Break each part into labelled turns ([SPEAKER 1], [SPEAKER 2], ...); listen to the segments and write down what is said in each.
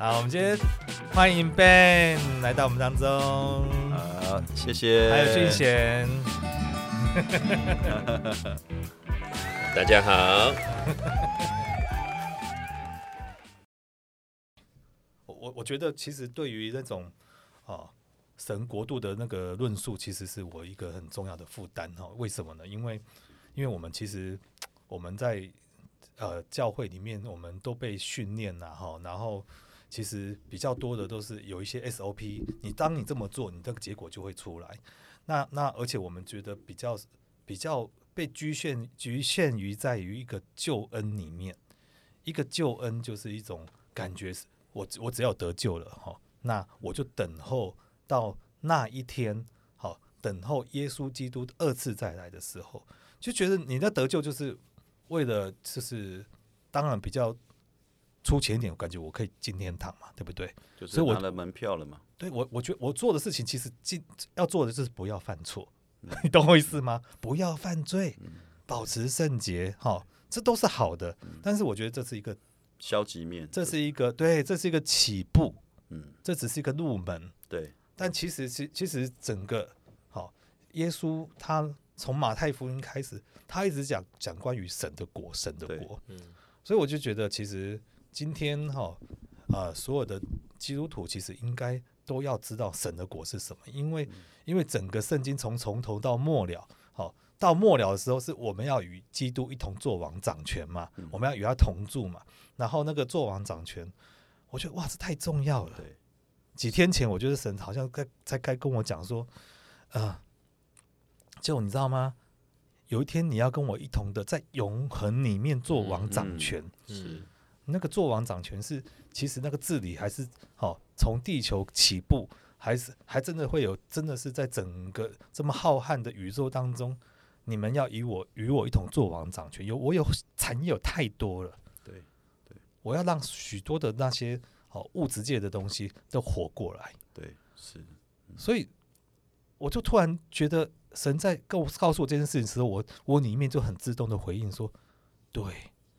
[SPEAKER 1] 好，我们今天欢迎 Ben 来到我们当中。
[SPEAKER 2] 好，谢谢。
[SPEAKER 1] 还有俊贤。
[SPEAKER 3] 大家好。
[SPEAKER 1] 我我觉得其实对于那种啊神国度的那个论述，其实是我一个很重要的负担哈。为什么呢？因为因为我们其实我们在呃教会里面，我们都被训练了哈，然后。其实比较多的都是有一些 SOP，你当你这么做，你这个结果就会出来。那那而且我们觉得比较比较被局限局限于在于一个救恩里面，一个救恩就是一种感觉，我我只要得救了哈，那我就等候到那一天，好等候耶稣基督二次再来的时候，就觉得你的得救就是为了就是当然比较。出钱一点，我感觉我可以进天堂嘛，对不对？
[SPEAKER 2] 就是拿了门票了嘛。
[SPEAKER 1] 对我，我觉得我做的事情其实进要做的就是不要犯错，嗯、你懂我意思吗？不要犯罪，嗯、保持圣洁，哈，这都是好的。嗯、但是我觉得这是一个
[SPEAKER 2] 消极面，
[SPEAKER 1] 这是一个对，这是一个起步，嗯，这只是一个入门，
[SPEAKER 2] 对。
[SPEAKER 1] 但其实其其实整个好，耶稣他从马太福音开始，他一直讲讲关于神的国，神的国，嗯，所以我就觉得其实。今天哈啊、呃，所有的基督徒其实应该都要知道神的果是什么，因为因为整个圣经从从头到末了，好到末了的时候，是我们要与基督一同做王掌权嘛，我们要与他同住嘛。然后那个做王掌权，我觉得哇，这太重要了。几天前我觉得神好像该才该跟我讲说，啊、呃，就你知道吗？有一天你要跟我一同的在永恒里面做王掌权，是。那个做王掌权是，其实那个治理还是好，从地球起步，还是还真的会有，真的是在整个这么浩瀚的宇宙当中，你们要与我与我一同做王掌权，有我有产业有太多了，
[SPEAKER 2] 对对，
[SPEAKER 1] 我要让许多的那些好物质界的东西都活过来，
[SPEAKER 2] 对是，
[SPEAKER 1] 嗯、所以我就突然觉得神在告告诉我这件事情的时候，我我里面就很自动的回应说，对，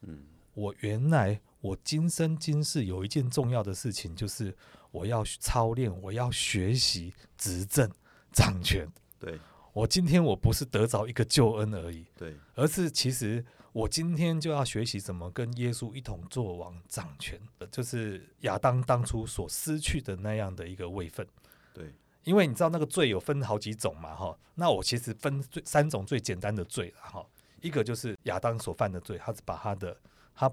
[SPEAKER 1] 嗯，我原来。我今生今世有一件重要的事情，就是我要操练，我要学习执政掌权。
[SPEAKER 2] 对，
[SPEAKER 1] 我今天我不是得着一个救恩而已，
[SPEAKER 2] 对，
[SPEAKER 1] 而是其实我今天就要学习怎么跟耶稣一同做王掌权，就是亚当当初所失去的那样的一个位分。
[SPEAKER 2] 对，
[SPEAKER 1] 因为你知道那个罪有分好几种嘛，哈，那我其实分最三种最简单的罪了，哈，一个就是亚当所犯的罪，他是把他的他。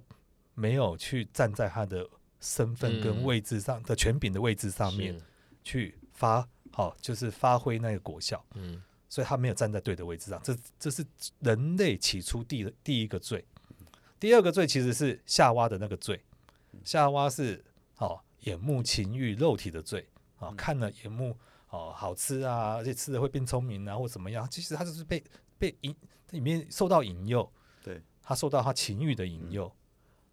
[SPEAKER 1] 没有去站在他的身份跟位置上的权柄的位置上面去发好，就是发挥那个果效。嗯，所以他没有站在对的位置上。这这是人类起初第第一个罪。第二个罪其实是夏娃的那个罪。夏娃是好眼目情欲肉体的罪。哦，看了眼目哦好吃啊，而且吃的会变聪明啊，或怎么样？其实他就是被被引里面受到引诱。
[SPEAKER 2] 对，
[SPEAKER 1] 他受到他情欲的引诱。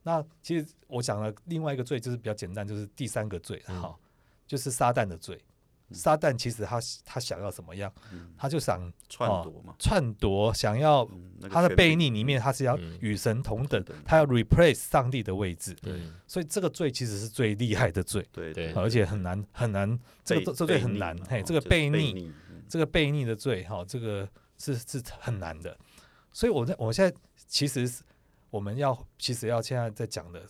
[SPEAKER 1] 那其实我讲了另外一个罪，就是比较简单，就是第三个罪，好、嗯，就是撒旦的罪。嗯、撒旦其实他他想要什么样？嗯、他就想
[SPEAKER 2] 篡夺嘛，
[SPEAKER 1] 篡夺，想要他的悖逆里面，他是要与神同等，嗯、他要 replace 上帝的位置。对，所以这个罪其实是最厉害的罪。对对，而且很难很难，这个这罪很难。嘿，这个悖逆，这个悖逆的罪，哈，这个是是很难的。所以我在我现在其实。我们要其实要现在在讲的，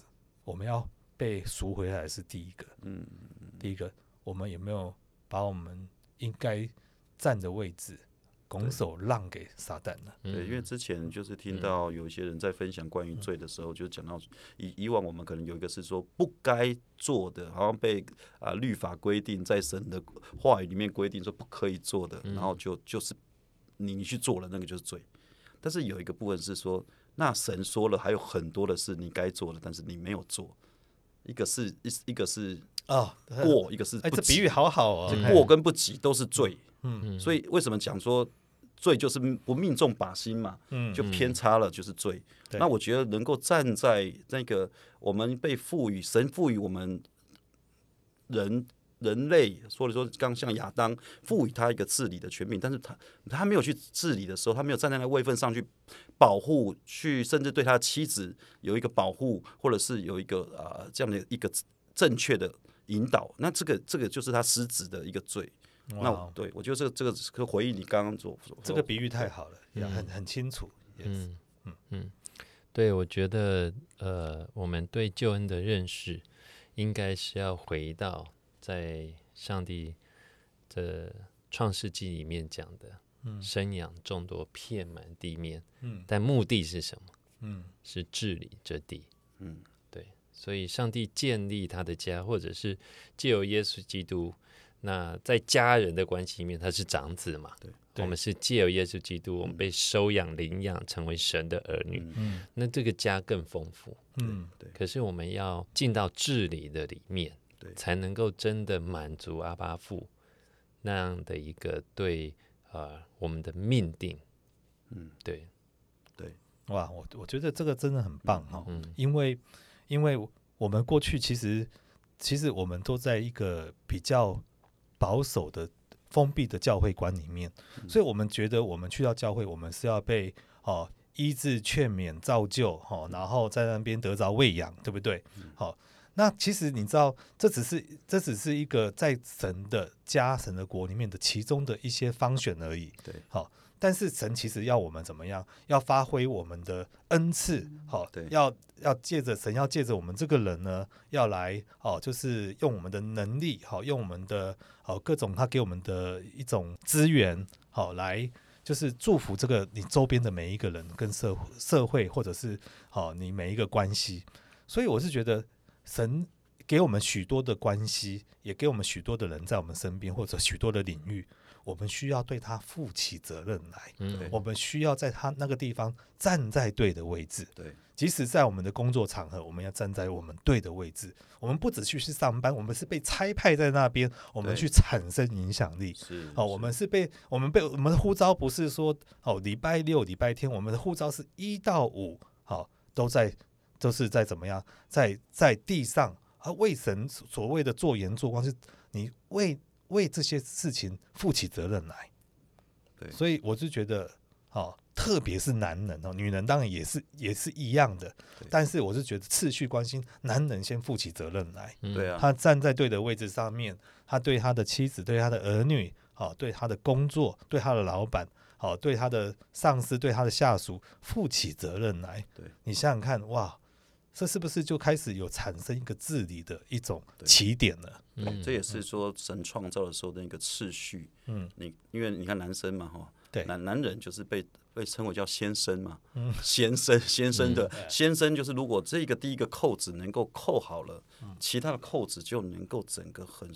[SPEAKER 1] 我们要被赎回来是第一个，嗯，第一个，我们有没有把我们应该站的位置拱手让给撒旦呢？
[SPEAKER 2] 对，因为之前就是听到有一些人在分享关于罪的时候，就讲到以以往我们可能有一个是说不该做的，好像被啊律法规定，在神的话语里面规定说不可以做的，然后就就是你你去做了那个就是罪，但是有一个部分是说。那神说了，还有很多的事你该做的，但是你没有做。一个是一一个是啊过，一个是。
[SPEAKER 1] 哎，这比喻好好哦，
[SPEAKER 2] 过跟不及都是罪。嗯，所以为什么讲说罪就是不命中靶心嘛？嗯，就偏差了就是罪。那我觉得能够站在那个我们被赋予神赋予我们人。人类说的说，刚像亚当赋予他一个治理的权柄，但是他他没有去治理的时候，他没有站在那个位份上去保护，去甚至对他妻子有一个保护，或者是有一个啊、呃、这样的一个正确的引导，那这个这个就是他失职的一个罪。
[SPEAKER 1] 哇
[SPEAKER 2] 那我对我觉得这个这个可回忆你刚刚所说，
[SPEAKER 1] 这个比喻太好了，
[SPEAKER 3] 嗯、
[SPEAKER 1] 很很清楚。
[SPEAKER 3] 嗯嗯嗯，对，我觉得呃，我们对救恩的认识，应该是要回到在上帝的创世纪里面讲的，嗯，生养众多，遍满地面，嗯，但目的是什么？嗯，是治理这地，嗯，对，所以上帝建立他的家，或者是借由耶稣基督。那在家人的关系里面，他是长子嘛？对，我们是借由耶稣基督，我们被收养、领养，成为神的儿女。嗯，那这个家更丰富。嗯，对。可是我们要进到治理的里面，对，才能够真的满足阿巴父那样的一个对呃我们的命定。嗯，对，
[SPEAKER 2] 对。
[SPEAKER 1] 哇，我我觉得这个真的很棒哈。嗯，因为因为我们过去其实其实我们都在一个比较。保守的、封闭的教会观里面，所以我们觉得我们去到教会，我们是要被哦医治、劝勉、造就，哦，然后在那边得着喂养，对不对？好、哦，那其实你知道，这只是这只是一个在神的家、神的国里面的其中的一些方选而已。对，好、哦。但是神其实要我们怎么样？要发挥我们的恩赐，好，对，要要借着神，要借着我们这个人呢，要来哦，就是用我们的能力，好，用我们的哦各种他给我们的一种资源，好，来就是祝福这个你周边的每一个人跟社社会，或者是好你每一个关系。所以我是觉得神给我们许多的关系，也给我们许多的人在我们身边，或者许多的领域。我们需要对他负起责任来，嗯，我们需要在他那个地方站在对的位置，对，即使在我们的工作场合，我们要站在我们对的位置。我们不只去是上班，我们是被差派在那边，我们去产生影响力。是哦，我们是被我们被我们的呼召不是说哦，礼拜六、礼拜天，我们的呼召是一到五，好，哦，都在都是在怎么样，在在地上啊，为神所谓的做盐做光，是你为。为这些事情负起责任来，对，所以我就觉得，哦，特别是男人哦，女人当然也是也是一样的，但是我是觉得次序关心，男人先负起责任来，对啊，他站在对的位置上面，他对他的妻子、对他的儿女，好，对他的工作、对他的老板，好，对他的上司、对他的下属负起责任来，对，你想想看，哇。这是不是就开始有产生一个治理的一种起点了？
[SPEAKER 2] 对，这也是说神创造的时候的那个次序。嗯，你因为你看男生嘛，哈，对，男男人就是被被称为叫先生嘛，嗯，先生先生的先生就是如果这个第一个扣子能够扣好了，其他的扣子就能够整个很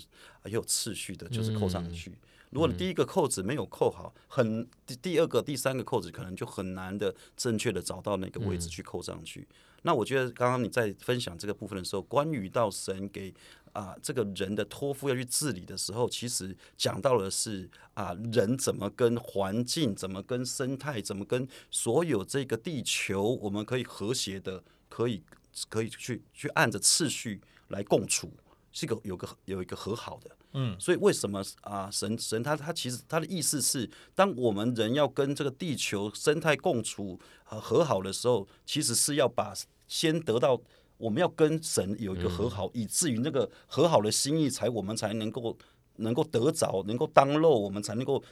[SPEAKER 2] 有次序的，就是扣上去。如果你第一个扣子没有扣好，很第第二个、第三个扣子可能就很难的正确的找到那个位置去扣上去。那我觉得刚刚你在分享这个部分的时候，关于到神给啊、呃、这个人的托付要去治理的时候，其实讲到的是啊、呃、人怎么跟环境、怎么跟生态、怎么跟所有这个地球，我们可以和谐的，可以可以去去按着次序来共处，是个有个有一个和好的。嗯，所以为什么啊神神他他其实他的意思是，当我们人要跟这个地球生态共处和和好的时候，其实是要把先得到我们要跟神有一个和好，以至于那个和好的心意才我们才能够能够得着，能够当肉，我们才能够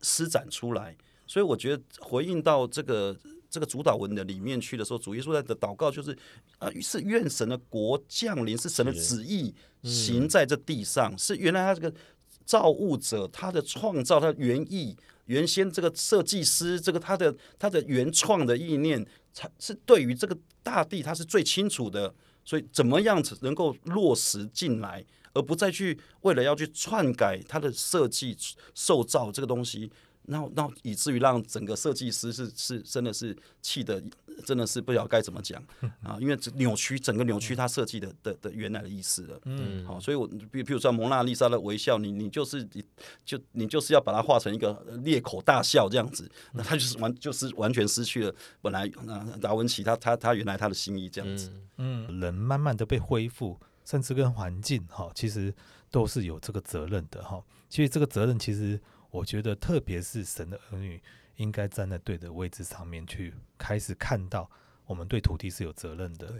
[SPEAKER 2] 施展出来。所以我觉得回应到这个。这个主导文的里面去的时候，主耶稣在的祷告就是啊，是愿神的国降临，是神的旨意行在这地上，是原来他这个造物者他的创造，他的原意，原先这个设计师这个他的他的原创的意念，才是对于这个大地他是最清楚的，所以怎么样子能够落实进来，而不再去为了要去篡改他的设计受造这个东西。那那以至于让整个设计师是是真的是气的真的是不知道该怎么讲 啊，因为扭曲整个扭曲他设计的的的原来的意思了。嗯，好，所以我比比如说蒙娜丽莎的微笑，你你就是你就你就是要把它画成一个裂口大笑这样子，那他就是完就是完全失去了本来啊达文奇他他他原来他的心意这样子。
[SPEAKER 1] 嗯，人慢慢的被恢复，甚至跟环境哈，其实都是有这个责任的哈。其实这个责任其实。我觉得，特别是神的儿女，应该站在对的位置上面去开始看到，我们对土地是有责任的。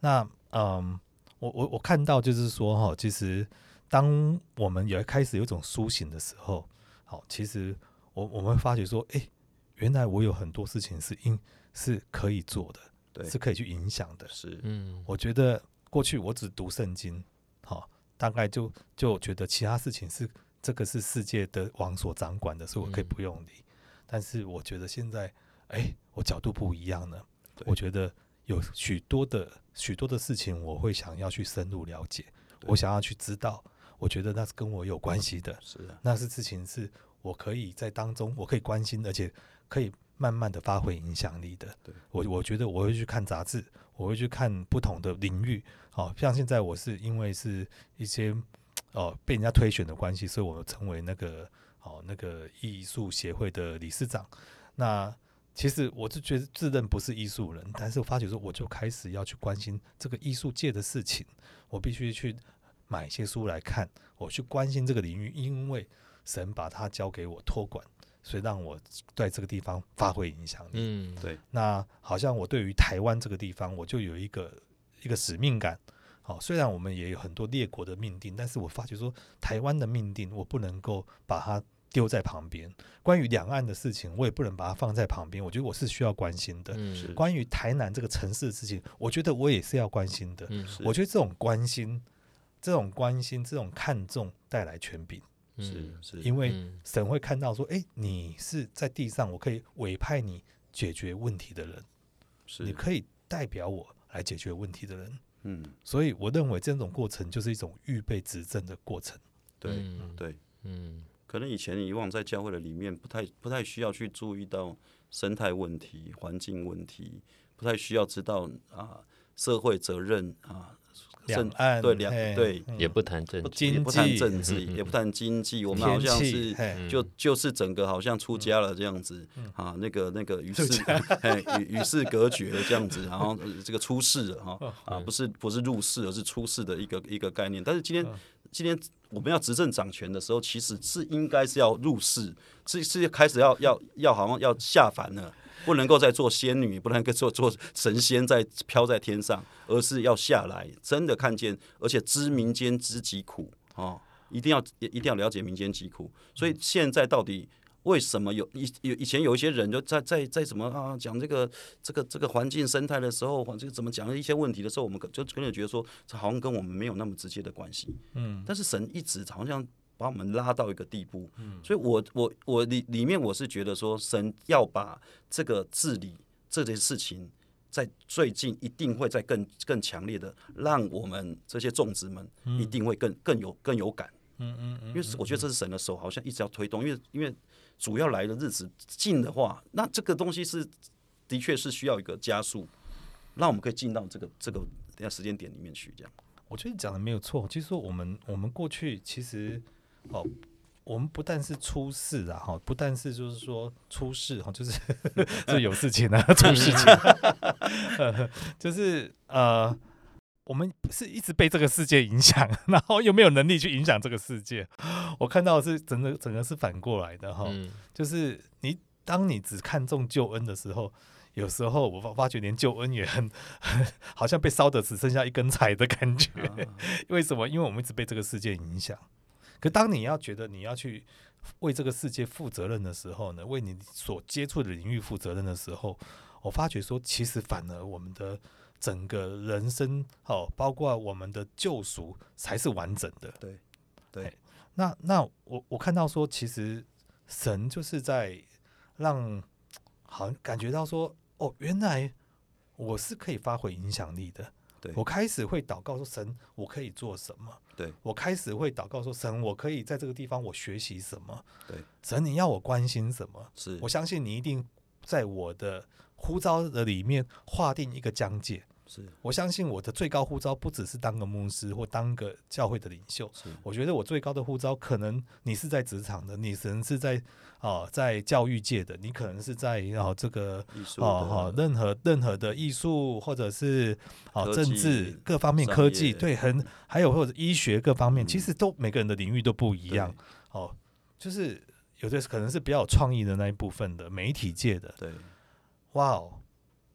[SPEAKER 1] 那嗯，我我我看到就是说哈，其实当我们有开始有一种苏醒的时候，好，其实我我们会发觉说，哎、欸，原来我有很多事情是应是可以做的，
[SPEAKER 2] 对，
[SPEAKER 1] 是可以去影响的。
[SPEAKER 2] 是，
[SPEAKER 3] 嗯，
[SPEAKER 1] 我觉得过去我只读圣经，好，大概就就觉得其他事情是这个是世界的王所掌管的，所以我可以不用理。嗯、但是我觉得现在，哎、欸，我角度不一样了，我觉得。有许多的许多的事情，我会想要去深入了解，我想要去知道，我觉得那是跟我有关系的，
[SPEAKER 2] 是啊，
[SPEAKER 1] 那是事情是我可以在当中，我可以关心，而且可以慢慢的发挥影响力的。
[SPEAKER 2] 对，
[SPEAKER 1] 我我觉得我会去看杂志，我会去看不同的领域，好像现在我是因为是一些哦被人家推选的关系，所以我成为那个哦那个艺术协会的理事长，那。其实我就觉得自认不是艺术人，但是我发觉说，我就开始要去关心这个艺术界的事情。我必须去买一些书来看，我去关心这个领域，因为神把它交给我托管，所以让我在这个地方发挥影响力。
[SPEAKER 3] 嗯，
[SPEAKER 2] 对。
[SPEAKER 1] 那好像我对于台湾这个地方，我就有一个一个使命感。好，虽然我们也有很多列国的命定，但是我发觉说，台湾的命定，我不能够把它。丢在旁边，关于两岸的事情，我也不能把它放在旁边。我觉得我是需要关心的。
[SPEAKER 3] 嗯，
[SPEAKER 1] 关于台南这个城市的事情，我觉得我也是要关心的。
[SPEAKER 3] 嗯，
[SPEAKER 1] 我觉得这种关心、这种关心、这种看重带来权柄。
[SPEAKER 2] 是是，
[SPEAKER 1] 因为神会看到说，哎，你是在地上，我可以委派你解决问题的人，
[SPEAKER 2] 是
[SPEAKER 1] 你可以代表我来解决问题的人。
[SPEAKER 2] 嗯，
[SPEAKER 1] 所以我认为这种过程就是一种预备执政的过程。
[SPEAKER 2] 对
[SPEAKER 3] 嗯
[SPEAKER 2] 对，
[SPEAKER 3] 嗯。
[SPEAKER 2] 可能以前以往在教会的里面不太不太需要去注意到生态问题、环境问题，不太需要知道啊社会责任啊，
[SPEAKER 1] 两岸
[SPEAKER 2] 对两对
[SPEAKER 3] 也不谈政治，
[SPEAKER 2] 也不谈政治，也不谈经济，我们好像是就就是整个好像出家了这样子啊，那个那个与世与与世隔绝的这样子，然后这个出世了哈啊，不是不是入世，而是出世的一个一个概念。但是今天今天。我们要执政掌权的时候，其实是应该是要入世，是是开始要要要好像要下凡了，不能够再做仙女，不能够做做神仙在飘在天上，而是要下来，真的看见，而且知民间知疾苦哦，一定要一定要了解民间疾苦。所以现在到底。为什么有以有以前有一些人就在在在什么啊讲这个这个这个环境生态的时候，这个怎么讲一些问题的时候，我们就可能觉得说，这好像跟我们没有那么直接的关系。嗯，但是神一直好像把我们拉到一个地步。嗯，所以我我我里里面我是觉得说，神要把这个治理这件事情，在最近一定会在更更强烈的，让我们这些种植们一定会更更有更有感。嗯嗯嗯，因为我觉得这是神的手，好像一直要推动，因为因为。主要来的日子近的话，那这个东西是的确是需要一个加速，让我们可以进到这个这个等下时间点里面去。这样，
[SPEAKER 1] 我觉得讲的没有错。其实说我们我们过去其实哦，我们不但是出事啊，哈，不但是就是说出事哈，就是 就有事情啊，出事情，就是呃。我们是一直被这个世界影响，然后又没有能力去影响这个世界。我看到的是整个整个是反过来的哈，嗯、就是你当你只看重救恩的时候，有时候我发发觉连救恩也很，好像被烧的只剩下一根柴的感觉。啊、为什么？因为我们一直被这个世界影响。可当你要觉得你要去为这个世界负责任的时候呢，为你所接触的领域负责任的时候，我发觉说，其实反而我们的。整个人生，哦，包括我们的救赎，才是完整的。
[SPEAKER 2] 对，对。
[SPEAKER 1] 那那我我看到说，其实神就是在让，好像感觉到说，哦，原来我是可以发挥影响力的。
[SPEAKER 2] 对。
[SPEAKER 1] 我开始会祷告说，神，我可以做什么？
[SPEAKER 2] 对。
[SPEAKER 1] 我开始会祷告说，神，我可以在这个地方我学习什么？
[SPEAKER 2] 对。
[SPEAKER 1] 神，你要我关心什么？
[SPEAKER 2] 是。
[SPEAKER 1] 我相信你一定在我的呼召的里面划定一个疆界。
[SPEAKER 2] 是
[SPEAKER 1] 我相信我的最高护照不只是当个牧师或当个教会的领袖。
[SPEAKER 2] 是
[SPEAKER 1] 我觉得我最高的护照，可能你是在职场的，你可能是在啊、呃、在教育界的，你可能是在啊、呃、这个啊啊任何任何的艺术或者是啊、呃、政治各方面科技对很还有或者医学各方面，嗯、其实都每个人的领域都不一样。哦，就是有的可能是比较有创意的那一部分的媒体界的。
[SPEAKER 2] 对，
[SPEAKER 1] 哇哦。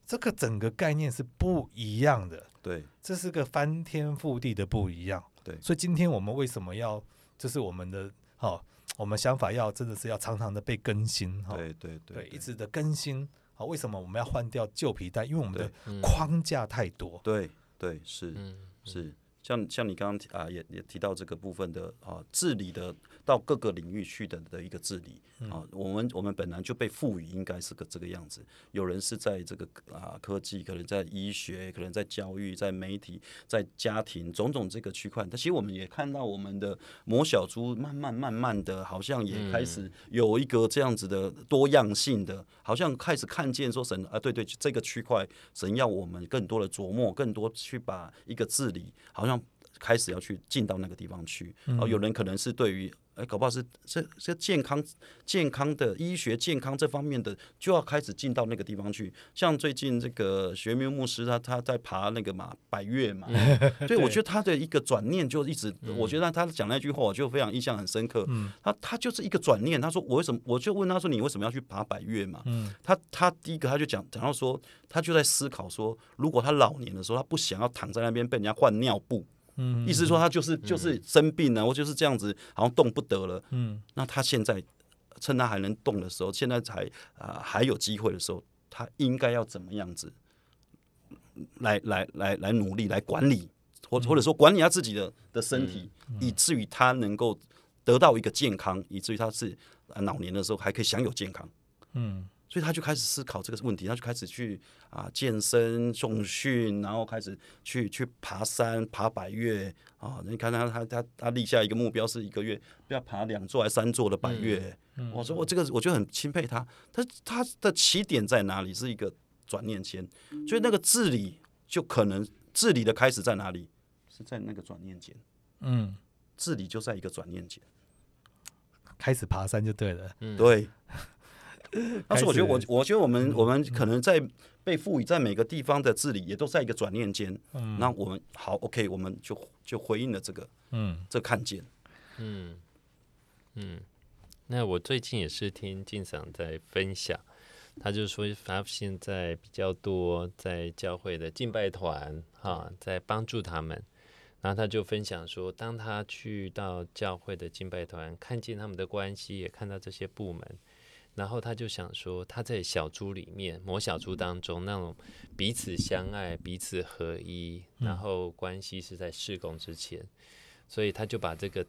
[SPEAKER 1] 这个整个概念是不一样的。
[SPEAKER 2] 对，
[SPEAKER 1] 这是个翻天覆地的不一样。
[SPEAKER 2] 对，
[SPEAKER 1] 所以今天我们为什么要，就是我们的好、哦，我们想法要真的是要常常的被更新哈。
[SPEAKER 2] 对对对，
[SPEAKER 1] 对，一直的更新。好，为什么我们要换掉旧皮带？因为我们的框架太多。
[SPEAKER 2] 对对是是。像像你刚刚啊，也也提到这个部分的啊，治理的到各个领域去的的一个治理啊，我们我们本来就被赋予应该是个这个样子。有人是在这个啊科技，可能在医学，可能在教育，在媒体，在家庭种种这个区块。但其实我们也看到我们的魔小猪慢慢慢慢的，好像也开始有一个这样子的多样性的，好像开始看见说神啊，对对，这个区块神要我们更多的琢磨，更多去把一个治理，好像。开始要去进到那个地方去，然后，有人可能是对于，哎、欸，搞不好是这这健康健康的医学健康这方面的，就要开始进到那个地方去。像最近这个学明牧师他他在爬那个嘛百越嘛，所以我觉得他的一个转念就一直，嗯、我觉得他讲那句话我就非常印象很深刻。嗯、他他就是一个转念，他说我为什么，我就问他说你为什么要去爬百越嘛？嗯、他他第一个他就讲讲到说，他就在思考说，如果他老年的时候他不想要躺在那边被人家换尿布。意思说他就是就是生病了，我就是这样子，好像动不得了。嗯，那他现在趁他还能动的时候，现在才啊还有机会的时候，他应该要怎么样子来来来来努力来管理，或或者说管理他自己的的身体，以至于他能够得到一个健康，以至于他是老年的时候还可以享有健康。嗯。所以他就开始思考这个问题，他就开始去啊健身、重训，然后开始去去爬山、爬百越啊。你看他他他他立下一个目标，是一个月要爬两座还是三座的百越。嗯嗯、我说我这个我就很钦佩他，他他的起点在哪里？是一个转念间，所以那个治理就可能治理的开始在哪里？是在那个转念间。嗯，治理就在一个转念间，
[SPEAKER 1] 开始爬山就对了。
[SPEAKER 2] 嗯，对。但是我觉得我，我我觉得我们我们可能在被赋予在每个地方的治理，也都在一个转念间。嗯，那我们好，OK，我们就就回应了这个，嗯，这看见，
[SPEAKER 3] 嗯嗯。那我最近也是听静赏在分享，他就说，他现在比较多在教会的敬拜团哈，在帮助他们。然后他就分享说，当他去到教会的敬拜团，看见他们的关系，也看到这些部门。然后他就想说，他在小猪里面，魔小猪当中那种彼此相爱、彼此合一，然后关系是在施工之前，所以他就把这个，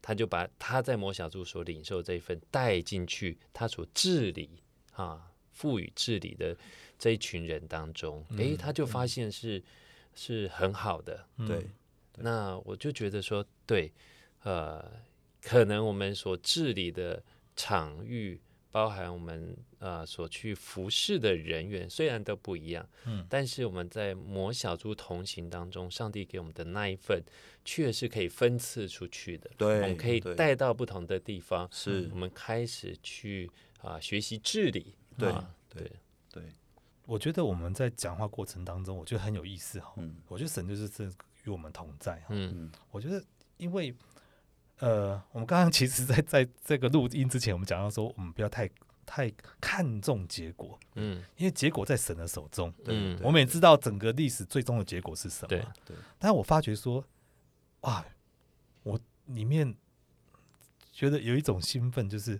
[SPEAKER 3] 他就把他在魔小猪所领受这一份带进去，他所治理啊，赋予治理的这一群人当中，诶，他就发现是是很好的，
[SPEAKER 2] 对。
[SPEAKER 3] 那我就觉得说，对，呃，可能我们所治理的场域。包含我们呃所去服侍的人员，虽然都不一样，嗯，但是我们在魔小猪同行当中，上帝给我们的那一份，却是可以分赐出去的，
[SPEAKER 2] 对，
[SPEAKER 3] 我们可以带到不同的地方，
[SPEAKER 2] 是、
[SPEAKER 3] 嗯、我们开始去啊、呃、学习治理，
[SPEAKER 2] 对
[SPEAKER 3] 啊
[SPEAKER 2] 对对，对。
[SPEAKER 1] 我觉得我们在讲话过程当中，我觉得很有意思哈，嗯，我觉得神就是这与我们同在哈，嗯，我觉得因为。呃，我们刚刚其实在，在在这个录音之前，我们讲到说，我们不要太太看重结果，嗯，因为结果在神的手中，嗯，我们也知道整个历史最终的结果是什么，对，对。但是我发觉说，哇，我里面觉得有一种兴奋，就是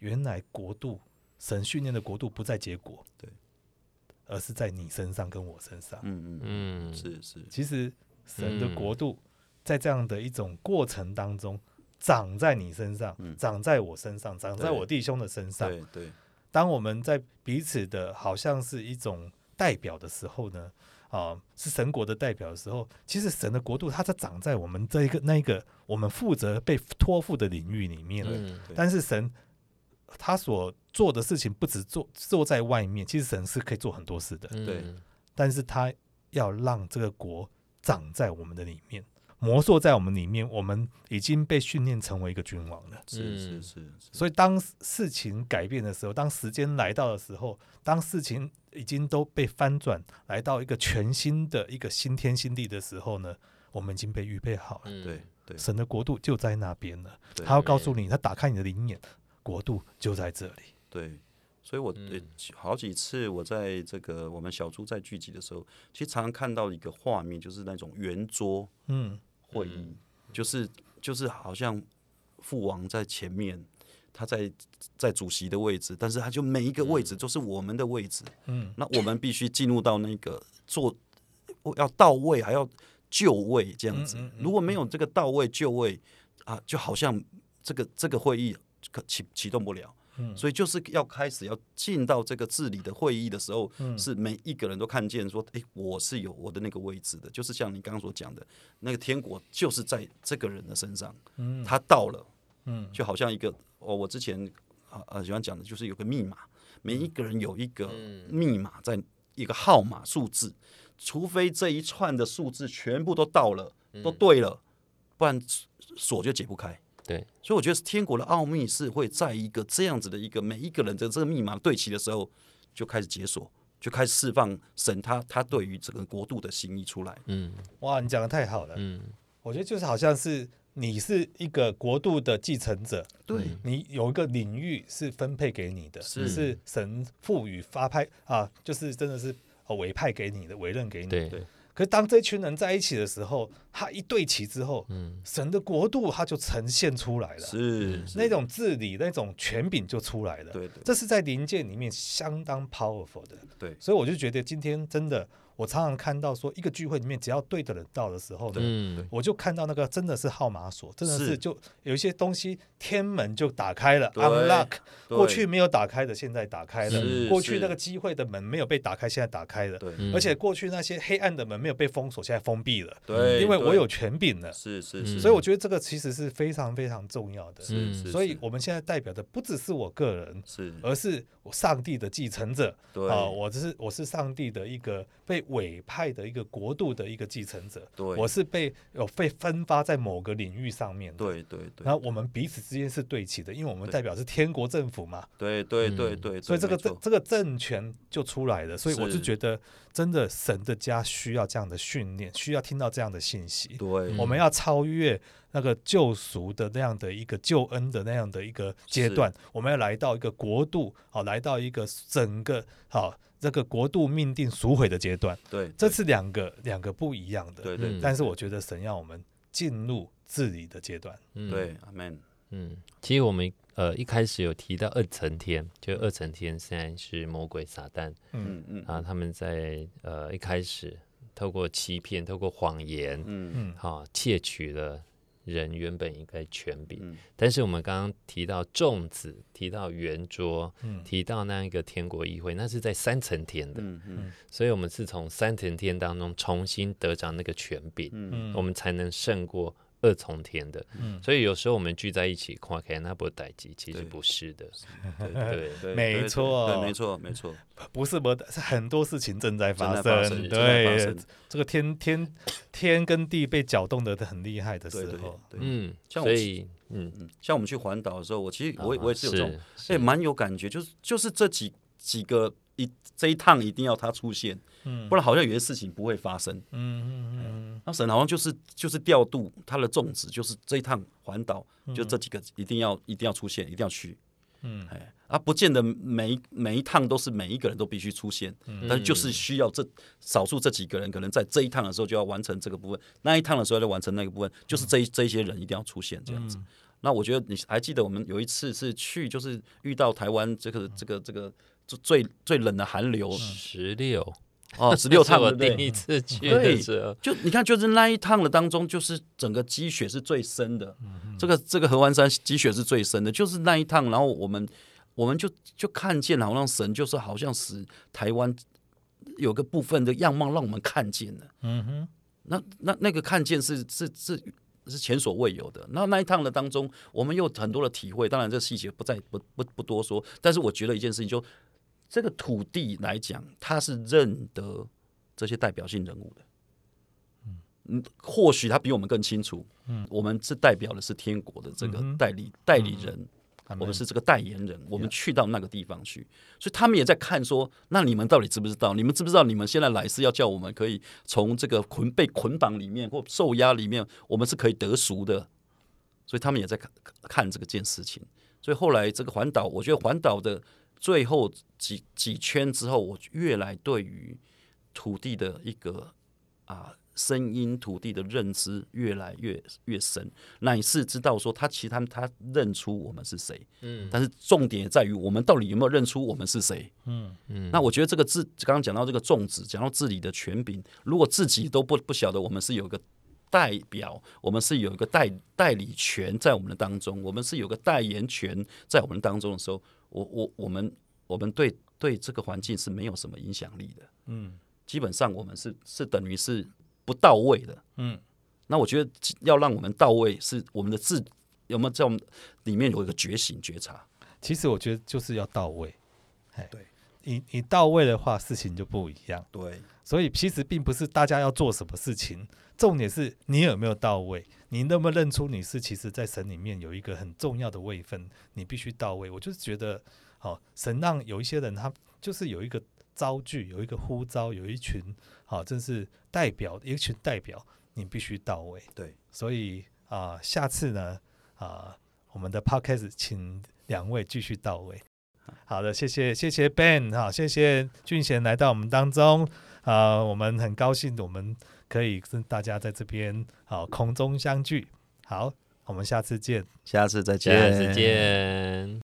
[SPEAKER 1] 原来国度神训练的国度不在结果，对，而是在你身上跟我身上，
[SPEAKER 2] 嗯嗯嗯，是是。
[SPEAKER 1] 其实神的国度在这样的一种过程当中。长在你身上，长在我身上，长在我弟兄的身上。
[SPEAKER 2] 对对，
[SPEAKER 1] 当我们在彼此的好像是一种代表的时候呢，啊，是神国的代表的时候，其实神的国度它在长在我们这一个那一个我们负责被托付的领域里面。但是神他所做的事情不止做做在外面，其实神是可以做很多事的。
[SPEAKER 2] 对，
[SPEAKER 1] 但是他要让这个国长在我们的里面。魔兽在我们里面，我们已经被训练成为一个君王了。
[SPEAKER 2] 是是是。
[SPEAKER 1] 所以当事情改变的时候，当时间来到的时候，当事情已经都被翻转，来到一个全新的一个新天新地的时候呢，我们已经被预备好了。
[SPEAKER 2] 对对。
[SPEAKER 1] 神的国度就在那边了。他要告诉你，他打开你的灵眼，国度就在这里。
[SPEAKER 2] 对。所以我好几次我在这个我们小猪在聚集的时候，其实常常看到一个画面，就是那种圆桌嗯会议，就是就是好像父王在前面，他在在主席的位置，但是他就每一个位置都是我们的位置，嗯，那我们必须进入到那个做要到位，还要就位这样子，如果没有这个到位就位啊，就好像这个这个会议可启启动不了。所以就是要开始要进到这个治理的会议的时候，是每一个人都看见说，哎，我是有我的那个位置的，就是像你刚刚所讲的，那个天国就是在这个人的身上，他到了，就好像一个哦，我之前啊啊喜欢讲的就是有个密码，每一个人有一个密码，在一个号码数字，除非这一串的数字全部都到了，都对了，不然锁就解不开。
[SPEAKER 3] 对，
[SPEAKER 2] 所以我觉得天国的奥秘是会在一个这样子的一个每一个人的这个密码对齐的时候，就开始解锁，就开始释放神他他对于整个国度的心意出来。
[SPEAKER 1] 嗯，哇，你讲的太好了。嗯，我觉得就是好像是你是一个国度的继承者，
[SPEAKER 2] 对，
[SPEAKER 1] 你有一个领域是分配给你的，是，是神赋予发派啊，就是真的是委派给你的，委任给你的。
[SPEAKER 3] 对。
[SPEAKER 1] 可是当这群人在一起的时候，他一对齐之后，嗯，神的国度他就呈现出来了，
[SPEAKER 2] 是
[SPEAKER 1] 那种治理、那种权柄就出来了。
[SPEAKER 2] 对对，
[SPEAKER 1] 这是在灵界里面相当 powerful 的。
[SPEAKER 2] 对，
[SPEAKER 1] 所以我就觉得今天真的。我常常看到说，一个聚会里面，只要对的人到的时候呢，嗯、我就看到那个真的是号码锁，真的是。就有一些东西天门就打开了，unlock，过去没有打开的现在打开了，过去那个机会的门没有被打开，现在打开了，而且过去那些黑暗的门没有被封锁，现在封闭了，
[SPEAKER 2] 对，
[SPEAKER 1] 因为我有权柄了，
[SPEAKER 2] 是是是，
[SPEAKER 1] 所以我觉得这个其实是非常非常重要的，是是，所以我们现在代表的不只是我个人，是，而是我上帝的继承者，对。啊，我这是我是上帝的一个被委派的一个国度的一个继承者，对，我是被有被分发在某个领域上面的，
[SPEAKER 2] 对对对。
[SPEAKER 1] 然后我们彼此之间是对齐的，因为我们代表是天国政府嘛，
[SPEAKER 2] 对对对对。
[SPEAKER 1] 所以这个政这个政权就出来了，所以我就觉得真的神的家需要这样的训练，需要听到这样的信息。
[SPEAKER 2] 对，
[SPEAKER 1] 我们要超越那个救赎的那样的一个救恩的那样的一个阶段，我们要来到一个国度，好，来到一个整个好。这个国度命定赎回的阶段，
[SPEAKER 2] 对，
[SPEAKER 1] 这是两个两个不一样的，
[SPEAKER 2] 对对。
[SPEAKER 1] 但是我觉得神要我们进入治理的阶段，
[SPEAKER 2] 对，阿门。
[SPEAKER 3] 嗯，其实我们呃一开始有提到二层天，就二层天现在是魔鬼撒旦，嗯嗯，啊，他们在呃一开始透过欺骗，透过谎言，嗯。嗯，好窃取了。人原本应该权柄，嗯、但是我们刚刚提到粽子，提到圆桌，嗯、提到那一个天国议会，那是在三层天的，嗯嗯、所以我们是从三层天当中重新得着那个权柄，嗯、我们才能胜过。二重天的，所以有时候我们聚在一起，看起来那不待机，其实不是的，对对，
[SPEAKER 1] 没错，
[SPEAKER 2] 没错，没错，
[SPEAKER 1] 不是不，是很多事情正在发生，对，这个天天天跟地被搅动的很厉害的时候，
[SPEAKER 3] 嗯，所以，嗯。
[SPEAKER 2] 嗯，像我们去环岛的时候，我其实我我也是有这种，哎，蛮有感觉，就是就是这几几个一这一趟一定要他出现。不然好像有些事情不会发生。嗯嗯嗯，那神好像就是就是调度他的种子，就是这一趟环岛，就这几个一定要一定要出现，一定要去。嗯，哎，啊，不见得每一每一趟都是每一个人都必须出现，但是就是需要这少数这几个人，可能在这一趟的时候就要完成这个部分，那一趟的时候就完成那个部分，就是这这一些人一定要出现这样子。那我觉得你还记得我们有一次是去，就是遇到台湾这个这个这个最最冷的寒流
[SPEAKER 3] 十六。
[SPEAKER 2] 哦，十六趟，
[SPEAKER 3] 我第一次去的时候，
[SPEAKER 2] 就你看，就是那一趟的当中，就是整个积雪是最深的。这个这个合欢山积雪是最深的，就是那一趟。然后我们我们就就看见，好像神就是好像使台湾有个部分的样貌让我们看见了。嗯哼，那那那个看见是是是是前所未有的。那那一趟的当中，我们有很多的体会。当然，这细节不再不不不多说。但是我觉得一件事情就。这个土地来讲，他是认得这些代表性人物的。嗯，或许他比我们更清楚。嗯，我们是代表的是天国的这个代理、嗯、代理人，嗯、我们是这个代言人。嗯、我们去到那个地方去，所以他们也在看说：那你们到底知不知道？你们知不知道？你们现在来是要叫我们可以从这个捆被捆绑里面或受压里面，我们是可以得赎的。所以他们也在看看这个件事情。所以后来这个环岛，我觉得环岛的。最后几几圈之后，我越来对于土地的一个啊。声音土地的认知越来越越深，乃是知道说他其实他他认出我们是谁，嗯，但是重点也在于我们到底有没有认出我们是谁，嗯嗯。那我觉得这个治刚刚讲到这个种植，讲到治理的权柄，如果自己都不不晓得我们是有个代表，我们是有一个代代理权在我们的当中，我们是有个代言权在我们当中的时候，我我我们我们对对这个环境是没有什么影响力的，嗯，基本上我们是是等于是。不到位的，嗯，那我觉得要让我们到位，是我们的自有没有在我们里面有一个觉醒觉察？
[SPEAKER 1] 其实我觉得就是要到位，
[SPEAKER 2] 对，
[SPEAKER 1] 你你到位的话，事情就不一样，
[SPEAKER 2] 对，
[SPEAKER 1] 所以其实并不是大家要做什么事情，重点是你有没有到位，你能不能认出你是其实，在神里面有一个很重要的位分，你必须到位。我就是觉得，好，神让有一些人，他就是有一个。召聚有一个呼召，有一群好，正是代表一群代表，你必须到位。
[SPEAKER 2] 对，
[SPEAKER 1] 所以啊、呃，下次呢啊、呃，我们的 podcast 请两位继续到位。好的，谢谢谢谢 Ben 哈，谢谢俊贤来到我们当中啊、呃，我们很高兴我们可以跟大家在这边好空中相聚。好，我们下次见，
[SPEAKER 2] 下次再见，
[SPEAKER 3] 下次见。